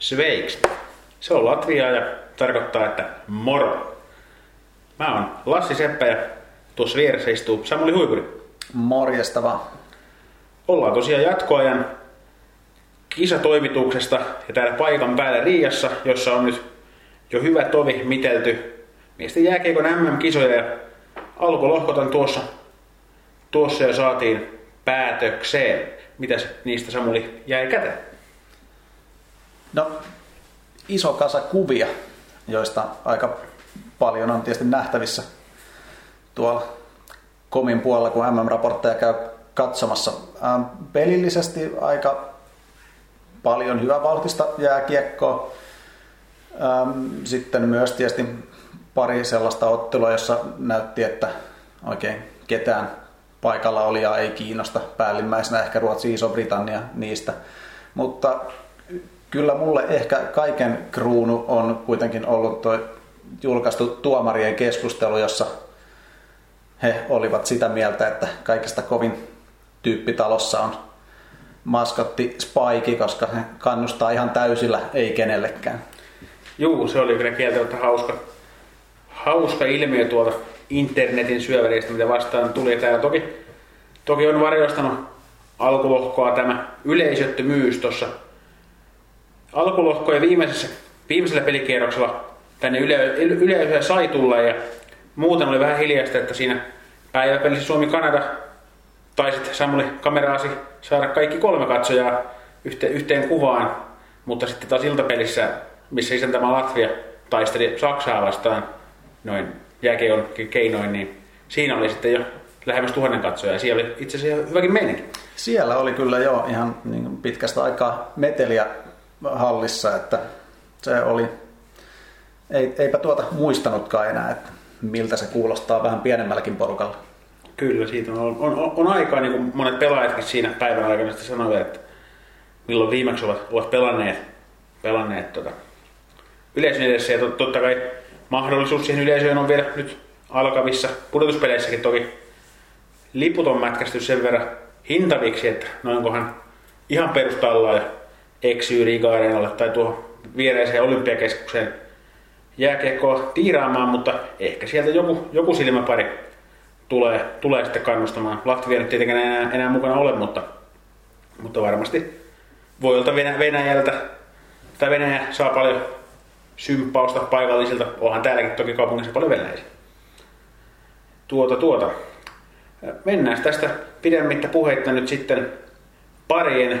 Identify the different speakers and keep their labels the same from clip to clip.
Speaker 1: Sveiks. Se on Latvia ja tarkoittaa, että moro. Mä oon Lassi Seppä ja tuossa vieressä istuu Samuli Huipuri.
Speaker 2: Morjesta vaan.
Speaker 1: Ollaan tosiaan jatkoajan kisatoimituksesta ja täällä paikan päällä Riassa, jossa on nyt jo hyvä tovi mitelty miesten jääkiekon MM-kisoja ja alkulohkotan tuossa, tuossa jo saatiin päätökseen. Mitäs niistä Samuli jäi käteen?
Speaker 2: No, iso kasa kuvia, joista aika paljon on tietysti nähtävissä tuolla komin puolella, kun MM-raportteja käy katsomassa. Ähm, pelillisesti aika paljon vauhtista jääkiekkoa. Ähm, sitten myös tietysti pari sellaista ottelua, jossa näytti, että oikein ketään paikalla oli ja ei kiinnosta päällimmäisenä ehkä Ruotsi, Iso-Britannia niistä. Mutta kyllä mulle ehkä kaiken kruunu on kuitenkin ollut tuo julkaistu tuomarien keskustelu, jossa he olivat sitä mieltä, että kaikista kovin tyyppitalossa on maskotti Spike, koska he kannustaa ihan täysillä, ei kenellekään.
Speaker 1: Juu, se oli kyllä kieltämättä hauska, hauska ilmiö tuolta internetin syövereistä, mitä vastaan tuli. Täällä toki, toki on varjostanut alkulohkoa tämä yleisöttömyys tuossa alkulohkojen viimeisessä, viimeisellä pelikierroksella tänne yle, yleisöä sai tulla ja muuten oli vähän hiljasta, että siinä päiväpelissä Suomi-Kanada tai sitten Samuli kameraasi saada kaikki kolme katsojaa yhteen, yhteen kuvaan, mutta sitten taas iltapelissä, missä isäntämä Latvia taisteli Saksaa vastaan noin jääkeon keinoin, niin siinä oli sitten jo lähemmäs tuhannen katsojaa ja siellä oli itse asiassa hyväkin meininki.
Speaker 2: Siellä oli kyllä jo ihan niin pitkästä aikaa meteliä hallissa, että se oli, ei, eipä tuota muistanutkaan enää, että miltä se kuulostaa vähän pienemmälläkin porukalla.
Speaker 1: Kyllä, siitä on, on, on, on aikaa, niin kuin monet pelaajatkin siinä päivän aikana sitten sanoivat, että milloin viimeksi ovat, ovat pelanneet, pelanneet tota, yleisön edessä. Ja tot, totta kai mahdollisuus siihen yleisöön on vielä nyt alkavissa pudotuspeleissäkin toki liput on mätkästy sen verran hintaviksi, että noinkohan ihan perustalla ja eksyy Riga tai tuohon viereiseen olympiakeskukseen jääkiekkoa tiiraamaan, mutta ehkä sieltä joku, joku silmäpari tulee, tulee sitten kannustamaan. Latvia nyt tietenkään enää, enää mukana ole, mutta, mutta varmasti voilta Venäjältä, tai Venäjä saa paljon symppausta paikallisilta. Onhan täälläkin toki kaupungissa paljon venäläisiä. Tuota, tuota. Mennään tästä pidemmittä puheitta nyt sitten parien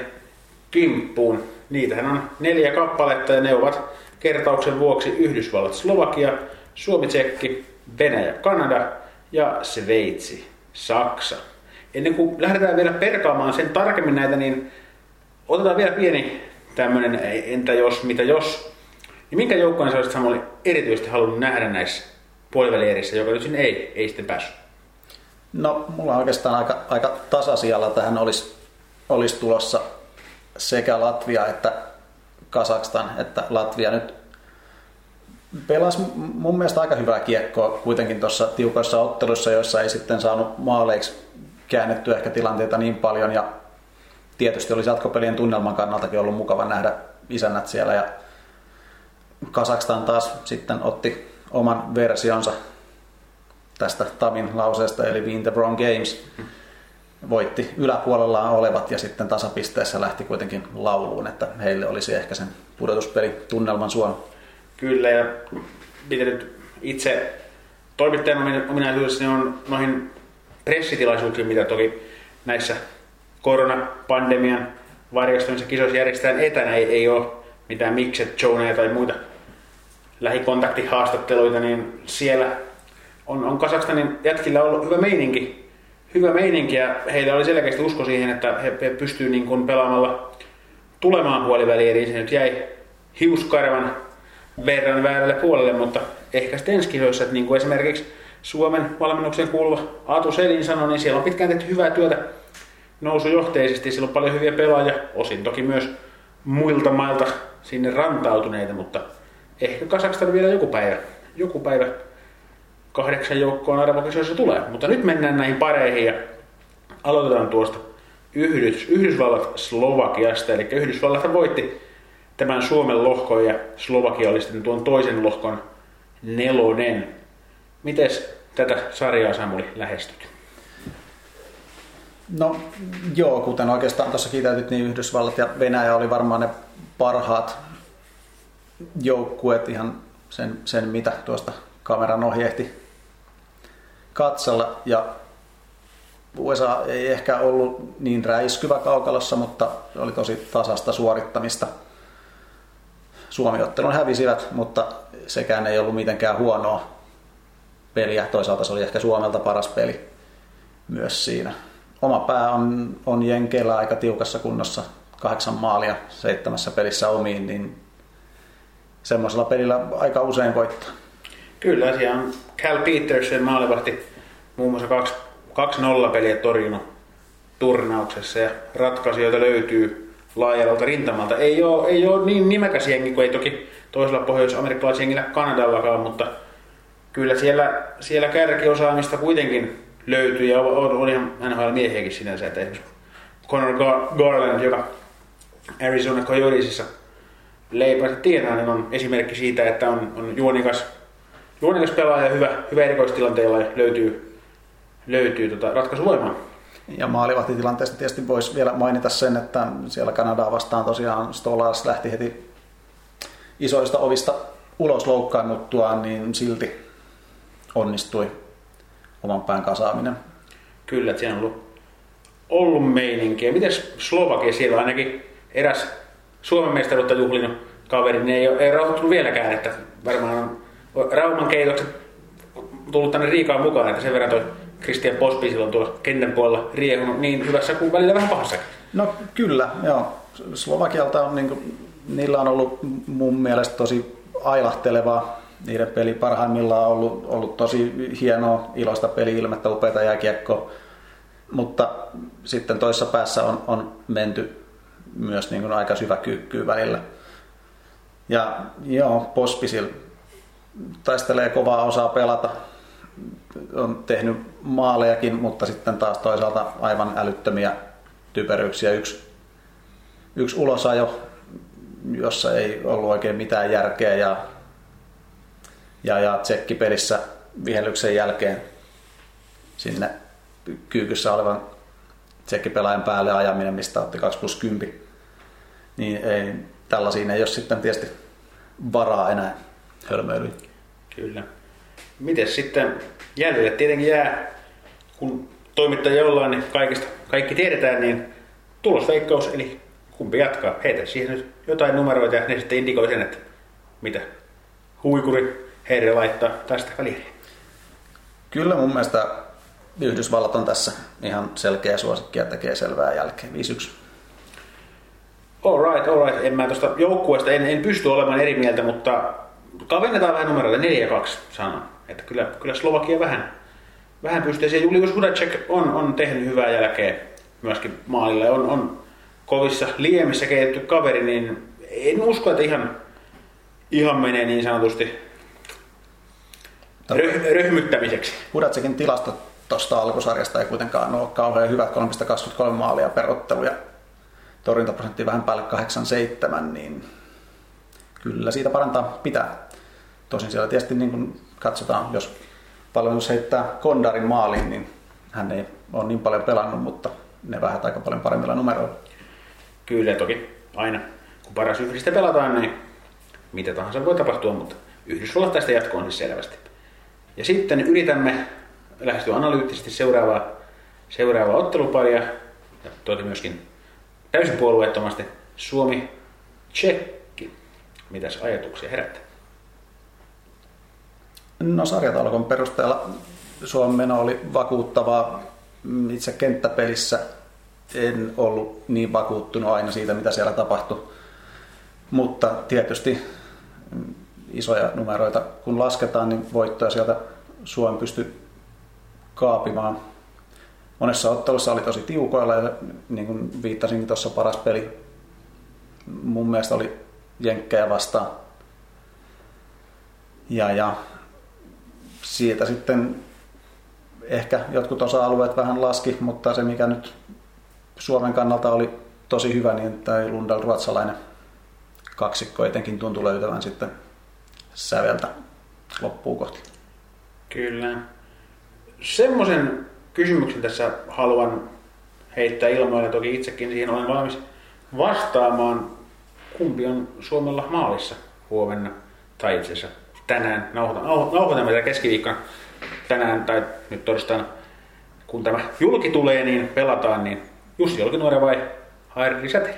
Speaker 1: kimppuun. Niitähän on neljä kappaletta ja ne ovat kertauksen vuoksi Yhdysvallat, Slovakia, Suomi, Tsekki, Venäjä, Kanada ja Sveitsi, Saksa. Ennen kuin lähdetään vielä perkaamaan sen tarkemmin näitä, niin otetaan vielä pieni tämmöinen entä jos, mitä jos. Niin minkä joukkojen sä olisit Samuli erityisesti halunnut nähdä näissä puolivälierissä, joka nyt ei, ei sitten päässyt?
Speaker 2: No, mulla on oikeastaan aika, aika tasasijalla tähän olisi, olisi tulossa sekä Latvia että Kazakstan, että Latvia. Nyt pelasi mun mielestä aika hyvää kiekkoa kuitenkin tuossa tiukoissa ottelussa, joissa ei sitten saanut maaleiksi käännettyä ehkä tilanteita niin paljon. Ja tietysti olisi jatkopelien tunnelman kannaltakin ollut mukava nähdä isännät siellä. Ja Kazakstan taas sitten otti oman versionsa tästä Tavin lauseesta eli Win the Games voitti yläpuolellaan olevat ja sitten tasapisteessä lähti kuitenkin lauluun, että heille olisi ehkä sen pudotuspeli tunnelman.
Speaker 1: Kyllä ja mitä nyt itse toimittajan ominaisuudessa on noihin pressitilaisuuksiin, mitä toki näissä koronapandemian varjostamissa kisoissa järjestetään etänä, ei, ei ole mitään mikset, joneja tai muita lähikontaktihaastatteluita, niin siellä on, on Kasakstanin jätkillä ollut hyvä meininki hyvä meininki ja heillä oli selkeästi usko siihen, että he, he pystyvät niin kuin pelaamalla tulemaan puoliväliin, eli se nyt jäi hiuskarvan verran väärälle puolelle, mutta ehkä sitten ensi kisoissa, että niin kuin esimerkiksi Suomen valmennukseen kuuluva Aatu Selin sanoi, niin siellä on pitkään tehty hyvää työtä nousujohteisesti, siellä on paljon hyviä pelaajia, osin toki myös muilta mailta sinne rantautuneita, mutta ehkä Kasakstan vielä joku päivä, joku päivä kahdeksan joukkoon arvokisoissa tulee. Mutta nyt mennään näihin pareihin ja aloitetaan tuosta Yhdys, Yhdysvallat Slovakiasta. Eli Yhdysvallat voitti tämän Suomen lohkon ja Slovakia oli sitten tuon toisen lohkon nelonen. Mites tätä sarjaa Samuli lähestyt?
Speaker 2: No joo, kuten oikeastaan tuossa kiitäytyt, niin Yhdysvallat ja Venäjä oli varmaan ne parhaat joukkueet ihan sen, sen mitä tuosta kameran ohjehti katsella. Ja USA ei ehkä ollut niin räiskyvä kaukalossa, mutta oli tosi tasasta suorittamista. Suomi-ottelun hävisivät, mutta sekään ei ollut mitenkään huonoa peliä. Toisaalta se oli ehkä Suomelta paras peli myös siinä. Oma pää on, on Jenkeillä aika tiukassa kunnossa. Kahdeksan maalia seitsemässä pelissä omiin, niin semmoisella pelillä aika usein voittaa.
Speaker 1: Kyllä, siellä on Cal Peterson maalivahti muun muassa kaksi, kaksi nollapeliä torjunut turnauksessa ja ratkaisijoita löytyy laajalta rintamalta. Ei ole, ei ole niin nimekäs jengi kuin ei toki toisella pohjois-amerikkalaisjengillä Kanadallakaan, mutta kyllä siellä, siellä kärkiosaamista kuitenkin löytyy ja on, on ihan NHL-miehiäkin sinänsä. Että esimerkiksi Conor Garland, joka Arizona Coyotesissa leipänsä tienaa, niin on esimerkki siitä, että on, on juonikas, juonikas pelaaja hyvä, hyvä erikoistilanteella ja löytyy, löytyy tota ratkaisuvoimaa.
Speaker 2: Ja maalivahtitilanteesta tietysti voisi vielä mainita sen, että siellä Kanadaa vastaan tosiaan Stolas lähti heti isoista ovista ulos loukkaannuttuaan, niin silti onnistui oman pään kasaaminen.
Speaker 1: Kyllä, että siellä on ollut, ollut meininkiä. Mites Slovakia siellä ainakin eräs Suomen mestaruutta juhlinut kaveri, niin ei ole ei rauhoittunut vieläkään, että varmaan on Rauman keitokset tullut tänne Riikaan mukaan, että sen verran toi Christian Pospi silloin tuolla kentän puolella riehunut niin hyvässä kuin välillä vähän pahassakin.
Speaker 2: No kyllä, joo. Slovakialta on, niin kuin, niillä on ollut mun mielestä tosi ailahtelevaa niiden peli parhaimmillaan on ollut, ollut tosi hienoa, iloista peli-ilmettä, upeita jääkiekko, mutta sitten toisessa päässä on, on menty myös niin kuin aika syvä kyykkyy välillä. Ja joo, Pospisil taistelee kovaa osaa pelata, on tehnyt maalejakin, mutta sitten taas toisaalta aivan älyttömiä typeryyksiä. Yksi, yksi ulosajo, jossa ei ollut oikein mitään järkeä ja ja, ja tsekkipelissä vihellyksen jälkeen sinne kyykyssä olevan tsekkipelaajan päälle ajaminen, mistä otti 2 plus 10. Niin ei, tällaisiin ei ole sitten tietysti varaa enää hölmöilyyn.
Speaker 1: Kyllä. Miten sitten jäljelle tietenkin jää, kun toimittajia ollaan, niin kaikista, kaikki tiedetään, niin tulosveikkaus, eli kumpi jatkaa. Heitä siihen nyt jotain numeroita ja ne sitten indikoi sen, että mitä huikuri Heiri laittaa tästä väliin.
Speaker 2: Kyllä mun mielestä Yhdysvallat on tässä ihan selkeä suosikki ja tekee selvää jälkeen. 5-1.
Speaker 1: All right, all right. En mä tuosta joukkueesta en, en pysty olemaan eri mieltä, mutta kavennetaan vähän numeroita 4 2 sanan. Että kyllä, kyllä Slovakia vähän, vähän pystyy. Julius Hudacek on, on tehnyt hyvää jälkeä myöskin maalilla. On, on kovissa liemissä keitetty kaveri, niin en usko, että ihan, ihan menee niin sanotusti Ryh, ryhmyttämiseksi.
Speaker 2: Hudatsekin tilastot tuosta alkusarjasta ei kuitenkaan ole kauhean hyvät 323 maalia per ottelu ja torjuntaprosentti vähän päälle 87, niin kyllä siitä parantaa pitää. Tosin siellä tietysti niin kun katsotaan, jos jos heittää Kondarin maaliin, niin hän ei ole niin paljon pelannut, mutta ne vähän aika paljon paremmilla numeroilla.
Speaker 1: Kyllä toki aina. Kun paras yhdistä pelataan, niin mitä tahansa voi tapahtua, mutta Yhdysvallat tästä jatkoon siis selvästi. Ja sitten yritämme lähestyä analyyttisesti seuraavaa, seuraavaa otteluparia ja tuota myöskin täysin puolueettomasti Suomi Tsekki. Mitäs ajatuksia herättää?
Speaker 2: No sarjataulukon perusteella Suomen meno oli vakuuttavaa. Itse kenttäpelissä en ollut niin vakuuttunut aina siitä, mitä siellä tapahtui. Mutta tietysti isoja numeroita, kun lasketaan, niin voittoja sieltä Suomi pystyi kaapimaan. Monessa ottelussa oli tosi tiukoilla ja niin kuin viittasinkin tuossa paras peli mun mielestä oli Jenkkejä vastaan. Ja, ja siitä sitten ehkä jotkut osa-alueet vähän laski, mutta se mikä nyt Suomen kannalta oli tosi hyvä, niin tämä Lundal ruotsalainen kaksikko etenkin tuntui löytävän sitten säveltä loppuun kohti.
Speaker 1: Kyllä. Semmoisen kysymyksen tässä haluan heittää ilmoille, toki itsekin siihen olen valmis vastaamaan. Kumpi on Suomella maalissa huomenna, tai itse asiassa tänään, nauhoitamme tätä keskiviikkona tänään tai nyt torstaina, kun tämä julki tulee, niin pelataan, niin Jussi Olkinuora vai Harri Säteri?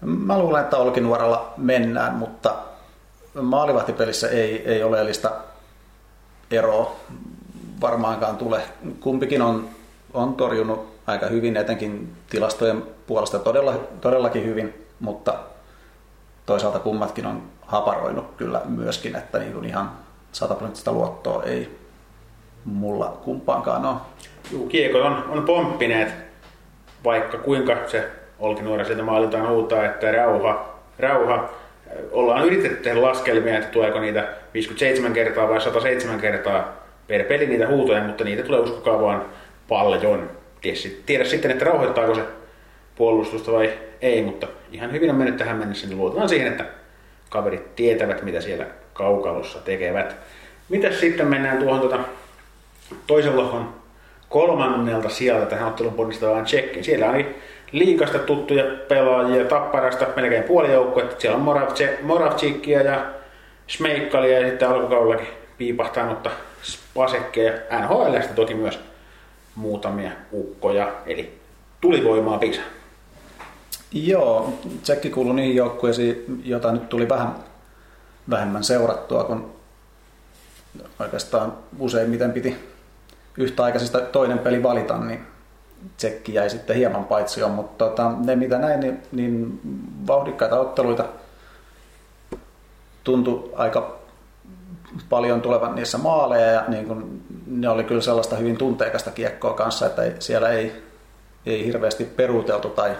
Speaker 2: Mä luulen, että Olkinuoralla mennään, mutta maalivahtipelissä ei, ei oleellista eroa varmaankaan tule. Kumpikin on, on torjunut aika hyvin, etenkin tilastojen puolesta todella, todellakin hyvin, mutta toisaalta kummatkin on haparoinut kyllä myöskin, että niin kuin ihan sataprosenttista luottoa ei mulla kumpaankaan ole.
Speaker 1: Juu, kiekot on, on pomppineet, vaikka kuinka se Olkinuora sieltä maalitaan huutaa, että rauha, rauha. Ollaan yritetty tehdä laskelmia, että tuleeko niitä 57 kertaa vai 107 kertaa per peli niitä huutoja, mutta niitä tulee uskokaa vaan paljon. Tiedä sitten, että rauhoittaako se puolustusta vai ei, mutta ihan hyvin on mennyt tähän mennessä, niin luotetaan siihen, että kaverit tietävät, mitä siellä kaukalossa tekevät. Mitäs sitten mennään tuohon tuota toisen lohkon kolmannelta sieltä tähän ottelun ponnistavaan tsekkiin. Siellä oli liikasta tuttuja pelaajia, Tapparasta melkein puoli joukkoa. Siellä on Moravcikia ja Smeikkali ja sitten alkukaudellakin piipahtanutta Spasekkeja. NHLstä toki myös muutamia ukkoja, eli tulivoimaa Pisa.
Speaker 2: Joo, Tsekki kuului niihin joukkueisiin, jota nyt tuli vähän vähemmän seurattua, kun oikeastaan useimmiten piti yhtäaikaisesta toinen peli valita, niin Tsekki jäi sitten hieman paitsioon, mutta tota, ne mitä näin, niin, niin vauhdikkaita otteluita tuntui aika paljon tulevan niissä maaleja ja niin kun, ne oli kyllä sellaista hyvin tunteikasta kiekkoa kanssa, että siellä ei, ei hirveästi peruuteltu tai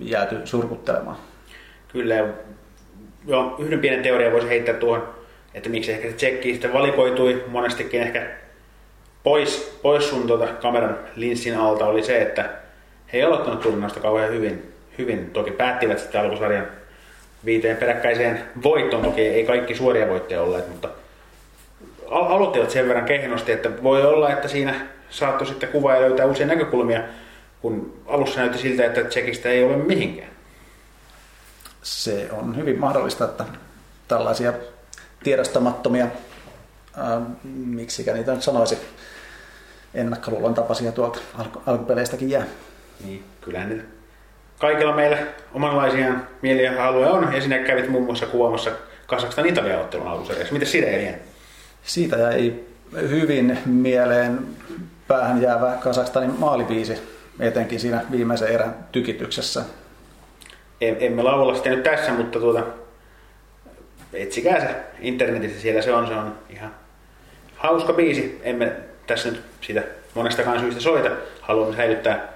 Speaker 2: jääty surkuttelemaan.
Speaker 1: Kyllä, joo, yhden pienen teorian voisi heittää tuohon, että miksi ehkä se tsekki sitten valikoitui monestikin ehkä pois, pois sun tuota kameran linssin alta oli se, että he ei aloittanut turnausta kauhean hyvin. hyvin. Toki päättivät sitten alkusarjan viiteen peräkkäiseen voittoon. Toki ei kaikki suoria voitteja olleet, mutta aloittivat sen verran kehnosti, että voi olla, että siinä saattoi sitten kuvaa ja löytää uusia näkökulmia, kun alussa näytti siltä, että Tsekistä ei ole mihinkään.
Speaker 2: Se on hyvin mahdollista, että tällaisia tiedostamattomia, äh, miksikä niitä nyt sanoisi, ennakkoluulon tapaisia tuolta alku- alkupeleistäkin jää.
Speaker 1: Niin, kyllähän niitä kaikilla meillä omanlaisia mieliä ja haluja on, ja sinä kävit muun muassa kuvaamassa Kasakstan Italia ottelun alkusarjassa. Miten siitä jäi?
Speaker 2: Siitä jäi hyvin mieleen päähän jäävä Kasakstanin maalipiisi, etenkin siinä viimeisen erän tykityksessä.
Speaker 1: Emme laula sitä nyt tässä, mutta tuota, etsikää se internetissä, siellä se on, se on ihan hauska biisi. Emme tässä nyt sitä monestakaan syystä soita. Haluamme säilyttää,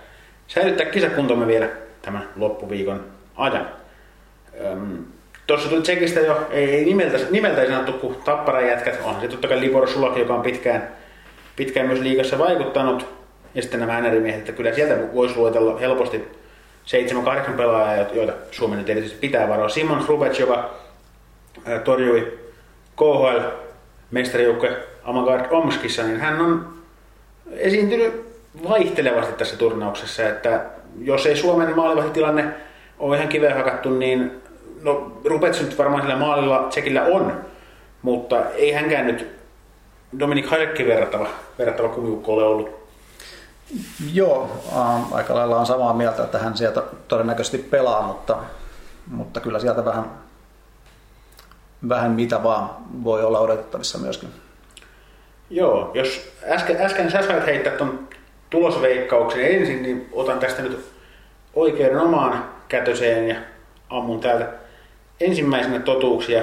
Speaker 1: säilyttää kisakuntomme vielä tämän loppuviikon ajan. Öm, Tuossa tuli Tsekistä jo, ei nimeltä, nimeltä ei sanottu kuin Tapparan jätkät. Onhan se totta kai Libor Sulak, joka on pitkään, pitkään myös liigassa vaikuttanut. Ja sitten nämä NR-miehet, että kyllä sieltä voisi luetella helposti 7-8 pelaajaa, joita Suomen nyt erityisesti pitää varoa. Simon Rubec, joka torjui KHL mestarijoukkoja Amagard Omskissa, niin hän on esiintynyt vaihtelevasti tässä turnauksessa, että jos ei Suomen maalivahtitilanne ole ihan kiveen hakattu, niin no Rupets nyt varmaan sillä maalilla Tsekillä on, mutta ei hänkään nyt Dominik Hajakki verrattava, verrattava kumiukko ole ollut.
Speaker 2: Joo, äh, aika lailla on samaa mieltä, että hän sieltä todennäköisesti pelaa, mutta, mutta kyllä sieltä vähän, vähän mitä vaan voi olla odotettavissa myöskin.
Speaker 1: Joo, jos äsken, äsken sä sait heittää tuon tulosveikkauksen ensin, niin otan tästä nyt oikein omaan kätöseen ja ammun täältä ensimmäisenä totuuksia.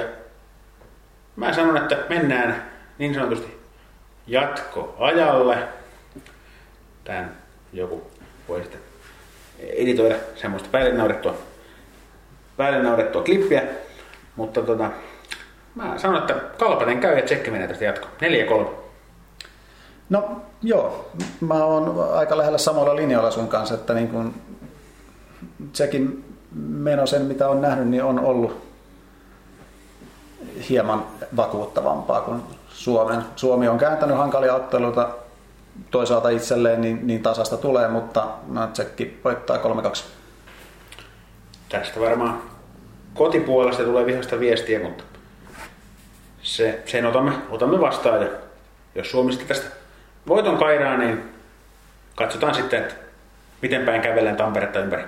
Speaker 1: Mä sanon, että mennään niin sanotusti jatkoajalle. Tän joku voi sitten editoida semmoista päälle naurettua, päälle naurettua klippiä. Mutta tota, mä sanon, että Kalpaten käy ja tsekki menee tästä jatko. 4-3.
Speaker 2: No joo, mä oon aika lähellä samalla linjalla sun kanssa, että niin kun Tsekin meno sen, mitä on nähnyt, niin on ollut hieman vakuuttavampaa kuin Suomen. Suomi on kääntänyt hankalia otteluita toisaalta itselleen, niin, niin tasasta tulee, mutta no, Tsekki voittaa 3-2.
Speaker 1: Tästä varmaan kotipuolesta tulee vihasta viestiä, mutta se, sen otamme, otamme vastaan. Ja jos Suomi sitten tästä voiton kairaa, niin katsotaan sitten, että miten päin kävellen Tamperetta ympäri.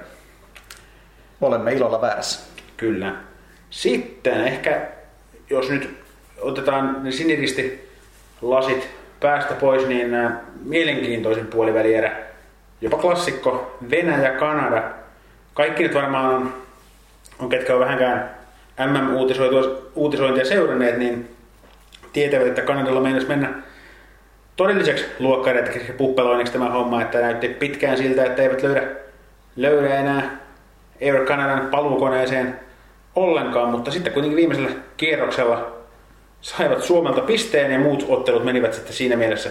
Speaker 2: Olemme ilolla väärässä.
Speaker 1: Kyllä. Sitten ehkä, jos nyt otetaan ne siniristi lasit päästä pois, niin äh, mielenkiintoisin puolivälierä, jopa klassikko, Venäjä-Kanada. Kaikki nyt varmaan on, on ketkä on vähänkään MM-uutisointia seuranneet, niin tietävät, että Kanadalla meinasi mennä todelliseksi luokkaretkeksi puppeloinniksi tämä homma, että näytti pitkään siltä, että eivät löydä, löydä enää Air Canadan paluukoneeseen ollenkaan, mutta sitten kuitenkin viimeisellä kierroksella saivat Suomelta pisteen ja muut ottelut menivät sitten siinä mielessä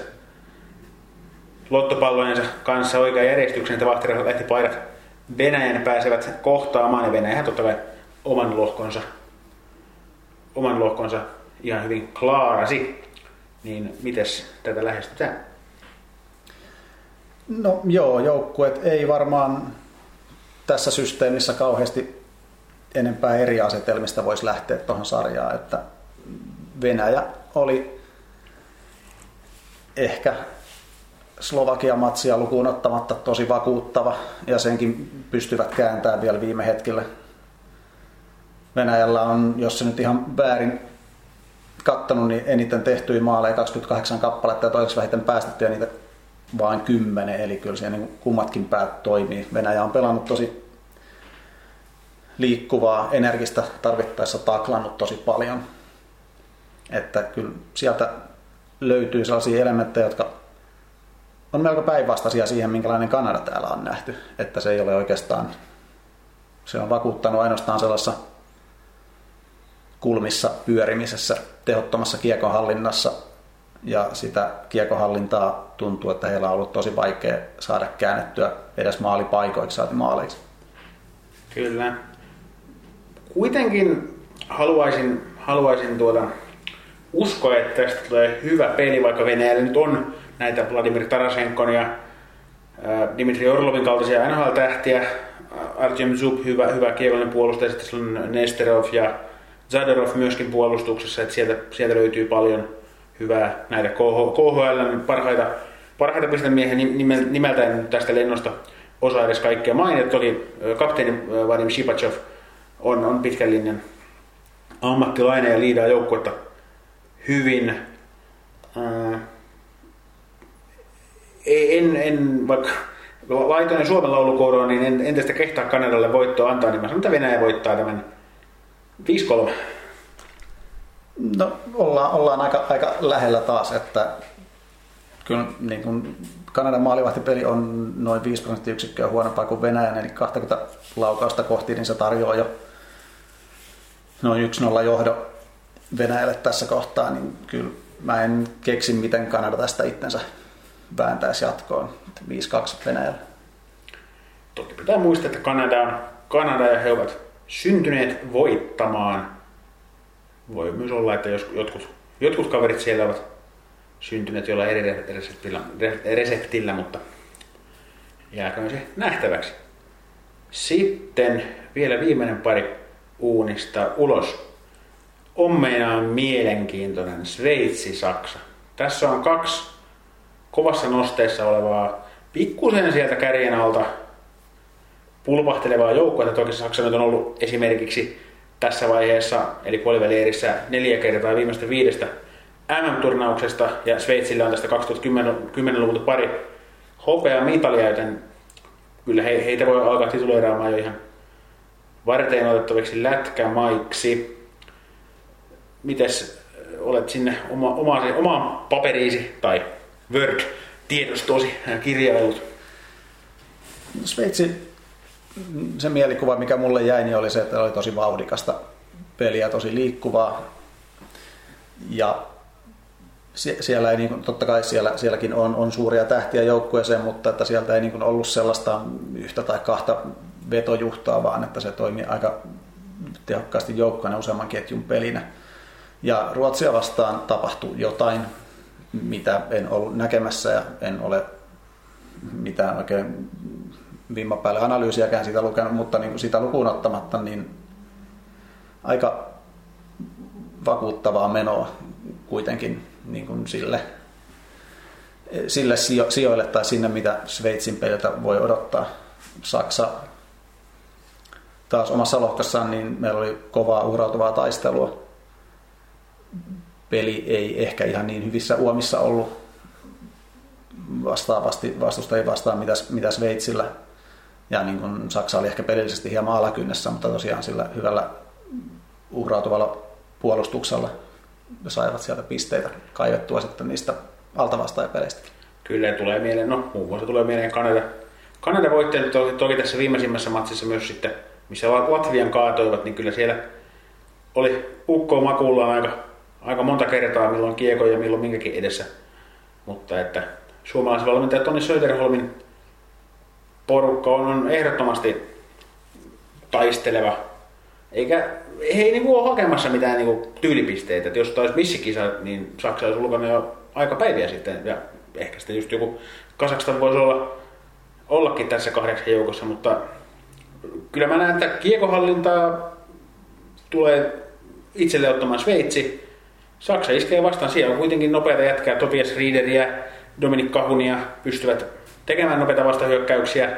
Speaker 1: lottopallojensa kanssa oikean järjestyksen, että Vahterilla lähti paidat Venäjän pääsevät kohtaamaan ja Venäjä totta kai oman lohkonsa, oman lohkonsa ihan hyvin klaarasi. Niin mites tätä lähestytään?
Speaker 2: No joo, joukkueet ei varmaan tässä systeemissä kauheasti enempää eri asetelmista voisi lähteä tuohon sarjaan, että Venäjä oli ehkä Slovakia-matsia lukuun ottamatta tosi vakuuttava ja senkin pystyvät kääntämään vielä viime hetkellä. Venäjällä on, jos se nyt ihan väärin kattonut, niin eniten tehtyjä maaleja 28 kappaletta ja toiseksi vähiten päästettyjä niitä vain 10, eli kyllä siellä niin kummatkin päät toimii. Venäjä on pelannut tosi liikkuvaa, energistä tarvittaessa taklannut tosi paljon. Että kyllä sieltä löytyy sellaisia elementtejä, jotka on melko päinvastaisia siihen, minkälainen Kanada täällä on nähty. Että se ei ole oikeastaan, se on vakuuttanut ainoastaan sellaisessa kulmissa pyörimisessä, tehottomassa kiekohallinnassa. Ja sitä kiekohallintaa tuntuu, että heillä on ollut tosi vaikea saada käännettyä edes maalipaikoiksi saati maaleiksi.
Speaker 1: Kyllä. Kuitenkin haluaisin, haluaisin tuota, uskoa, että tästä tulee hyvä peli, vaikka Venäjällä nyt on näitä Vladimir Tarasenkon ja Dimitri Orlovin kaltaisia NHL-tähtiä. Artyom Zub, hyvä, hyvä kiekollinen puolustaja, sitten on Nesterov ja Zadarov myöskin puolustuksessa, että sieltä, sieltä löytyy paljon hyvää näitä KHL parhaita, parhaita pistemiehiä nimeltä en tästä lennosta osaa edes kaikkea mainita. Toki kapteeni Vadim Shipachev on, on pitkällinen ammattilainen ja liidaa joukkuetta hyvin. Ää, en, en, vaikka laitoin Suomen laulukooroon, niin en, en tästä kehtaa Kanadalle voittoa antaa, niin mä sanon, että Venäjä voittaa tämän 5-3.
Speaker 2: No ollaan, ollaan aika, aika lähellä taas, että kyllä niin kuin Kanadan maalivahtipeli on noin 5 prosenttiyksikköä huonompaa kuin Venäjän, eli 20 laukausta kohti, niin se tarjoaa jo noin 1-0 johdo Venäjälle tässä kohtaa, niin kyllä mä en keksi, miten Kanada tästä itsensä vääntäisi jatkoon. 5-2 Venäjällä.
Speaker 1: Toki pitää muistaa, että Kanada on Kanada ja he ovat syntyneet voittamaan. Voi myös olla, että jos jotkut, jotkut kaverit siellä ovat syntyneet jollain eri reseptillä, reseptillä mutta jääkö se nähtäväksi. Sitten vielä viimeinen pari uunista ulos. Ommeina on mielenkiintoinen Sveitsi-Saksa. Tässä on kaksi kovassa nosteessa olevaa, pikkusen sieltä kärjen alta pulpahtelevaa joukkoa. Toki Saksa nyt on ollut esimerkiksi tässä vaiheessa, eli puolivälierissä neljä kertaa viimeistä viidestä MM-turnauksesta, ja Sveitsillä on tästä 2010-luvulta pari hopea mitalia, joten kyllä he, heitä voi alkaa tituleeraamaan jo ihan varteen otettaviksi lätkämaiksi. Mites olet sinne oma, oma, omaan paperiisi tai Word-tiedostosi kirjailut?
Speaker 2: Sveitsi, se mielikuva, mikä mulle jäi, niin oli se, että oli tosi vauhdikasta peliä, tosi liikkuvaa. Ja siellä ei, niin totta kai siellä, sielläkin on, on suuria tähtiä joukkueeseen, mutta että sieltä ei niin ollut sellaista yhtä tai kahta vetojuhtaa, vaan että se toimii aika tehokkaasti joukkona useamman ketjun pelinä. Ja Ruotsia vastaan tapahtui jotain, mitä en ollut näkemässä ja en ole mitään oikein vimma päälle analyysiäkään siitä lukenut, mutta niin kuin sitä lukuun ottamatta, niin aika vakuuttavaa menoa kuitenkin niin kuin sille, sille sijo, sijoille tai sinne, mitä Sveitsin peliltä voi odottaa. Saksa taas omassa lohkassaan, niin meillä oli kovaa uhrautuvaa taistelua. Peli ei ehkä ihan niin hyvissä uomissa ollut vastaavasti vastusta ei vastaa mitä, mitä Sveitsillä. Ja niin kuin Saksa oli ehkä pelillisesti hieman alakynnessä, mutta tosiaan sillä hyvällä uhrautuvalla puolustuksella saivat sieltä pisteitä kaivettua sitten niistä altavastaajapeleistä.
Speaker 1: Kyllä tulee mieleen, no muun muassa tulee mieleen Kanada. Kanada voitti toki, toki tässä viimeisimmässä matsissa myös sitten, missä Latvian kaatoivat, niin kyllä siellä oli ukko makuullaan aika, aika monta kertaa, milloin kieko ja milloin minkäkin edessä. Mutta että suomalaisvalmentaja Toni Söderholmin porukka on, on ehdottomasti taisteleva. Eikä he ei niinku ole hakemassa mitään niinku tyylipisteitä. Et jos taisi missikisa, niin Saksa olisi ulkona jo aika päiviä sitten. Ja ehkä sitten just joku Kasakstan voisi olla, ollakin tässä kahdeksan joukossa, mutta kyllä mä näen, että kiekohallintaa tulee itselle ottamaan Sveitsi. Saksa iskee vastaan. Siellä on kuitenkin nopeita jätkää. Topias Riederiä, Dominik Kahunia pystyvät tekemään nopeita vastahyökkäyksiä.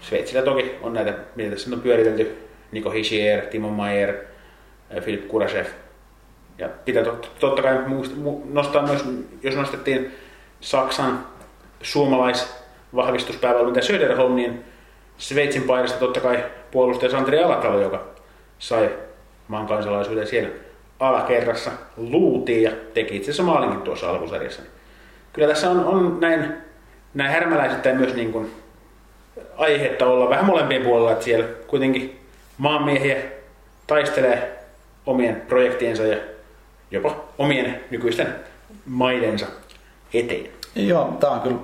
Speaker 1: Sveitsillä toki on näitä, mitä tässä on pyöritelty. Niko Hischier, Timo Mayer, Filip Kurashev. Ja pitää totta kai nostaa myös, jos nostettiin Saksan mitä Söderholm, niin Sveitsin paidasta totta kai puolustaja Santeri Alatalo, joka sai maan kansalaisuuden siellä alakerrassa luutiin ja teki itse asiassa maalinkin tuossa alkusarjassa kyllä tässä on, on näin, näin härmäläisittäin myös niin kuin aihetta olla vähän molempien puolella, että siellä kuitenkin maanmiehiä taistelee omien projektiensa ja jopa omien nykyisten maidensa eteen.
Speaker 2: Joo, tämä on kyllä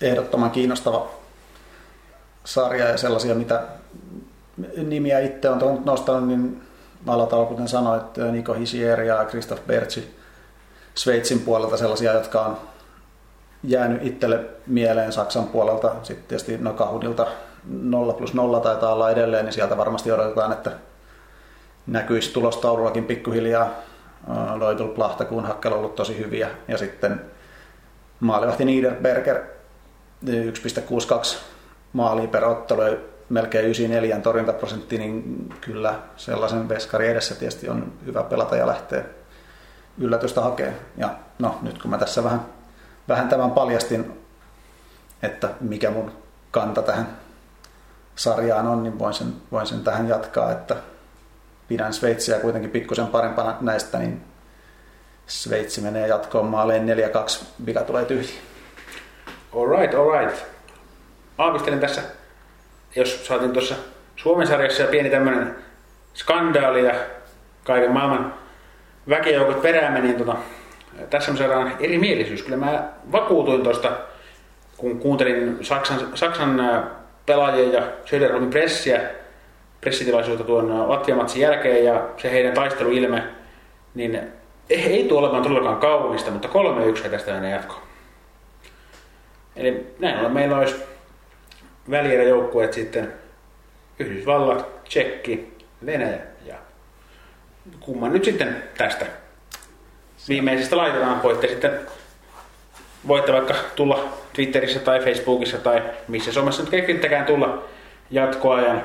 Speaker 2: ehdottoman kiinnostava sarja ja sellaisia, mitä nimiä itse on nostanut, niin aloitan, kuten sanoit, Niko Hisier ja Christoph Bertsi Sveitsin puolelta sellaisia, jotka on jäänyt itselle mieleen Saksan puolelta. Sitten tietysti no Kahudilta 0 plus 0 taitaa olla edelleen, niin sieltä varmasti odotetaan, että näkyisi tulostaulullakin pikkuhiljaa. Loitul Plahtakuun on ollut tosi hyviä. Ja sitten maalivahti Niederberger 1,62 maalia per ottelu melkein 94 torjuntaprosentti, niin kyllä sellaisen veskari edessä tietysti on hyvä pelata ja lähtee yllätystä hakee. Ja no, nyt kun mä tässä vähän, vähän tämän paljastin, että mikä mun kanta tähän sarjaan on, niin voin sen, voin sen tähän jatkaa, että pidän Sveitsiä kuitenkin pikkusen parempana näistä, niin Sveitsi menee jatkoon maaleen 4-2, mikä tulee tyhjiä.
Speaker 1: Alright, alright. Aavistelin tässä, jos saatiin tuossa Suomen sarjassa pieni tämmöinen skandaali ja kaiken maailman väkijoukot peräämme, niin tota, tässä on sellainen erimielisyys. Kyllä mä vakuutuin tuosta, kun kuuntelin Saksan, Saksan pelaajien ja Söderholmin pressiä, pressitilaisuutta tuon Latviamatsin jälkeen ja se heidän taisteluilme, niin ei tule olemaan todellakaan kaunista, mutta 3-1 tästä menee jatko. Eli näin ollen meillä olisi välieräjoukkueet sitten Yhdysvallat, Tsekki, Venäjä kumman nyt sitten tästä viimeisestä laitetaan. Voitte sitten voitte vaikka tulla Twitterissä tai Facebookissa tai missä somessa nyt keksittäkään tulla jatkoajan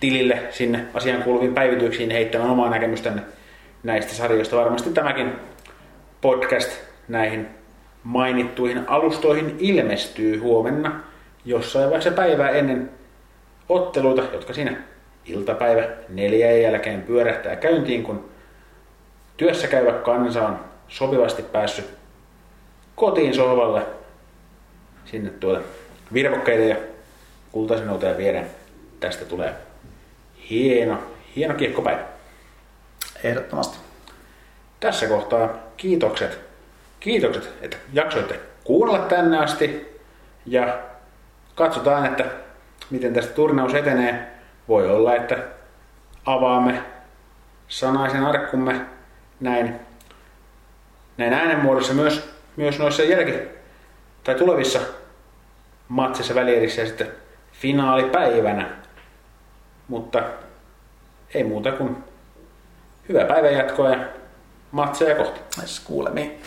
Speaker 1: tilille sinne asian kuuluviin päivityksiin heittämään omaa näkemystänne näistä sarjoista. Varmasti tämäkin podcast näihin mainittuihin alustoihin ilmestyy huomenna jossain vaiheessa päivää ennen otteluita, jotka siinä iltapäivä neljä jälkeen pyörähtää käyntiin, kun työssä käyvä kansa on sopivasti päässyt kotiin sohvalle sinne tuolle virvokkeiden ja kultaisen outoja viedään. Tästä tulee hieno, hieno kiekkopäivä.
Speaker 2: Ehdottomasti.
Speaker 1: Tässä kohtaa kiitokset. Kiitokset, että jaksoitte kuunnella tänne asti. Ja katsotaan, että miten tästä turnaus etenee. Voi olla, että avaamme sanaisen arkkumme näin, näin äänenmuodossa myös, myös noissa jälki- tai tulevissa matsissa välierissä ja sitten finaalipäivänä. Mutta ei muuta kuin hyvää päivänjatkoa ja matseja kohti.
Speaker 2: Kuulemiin.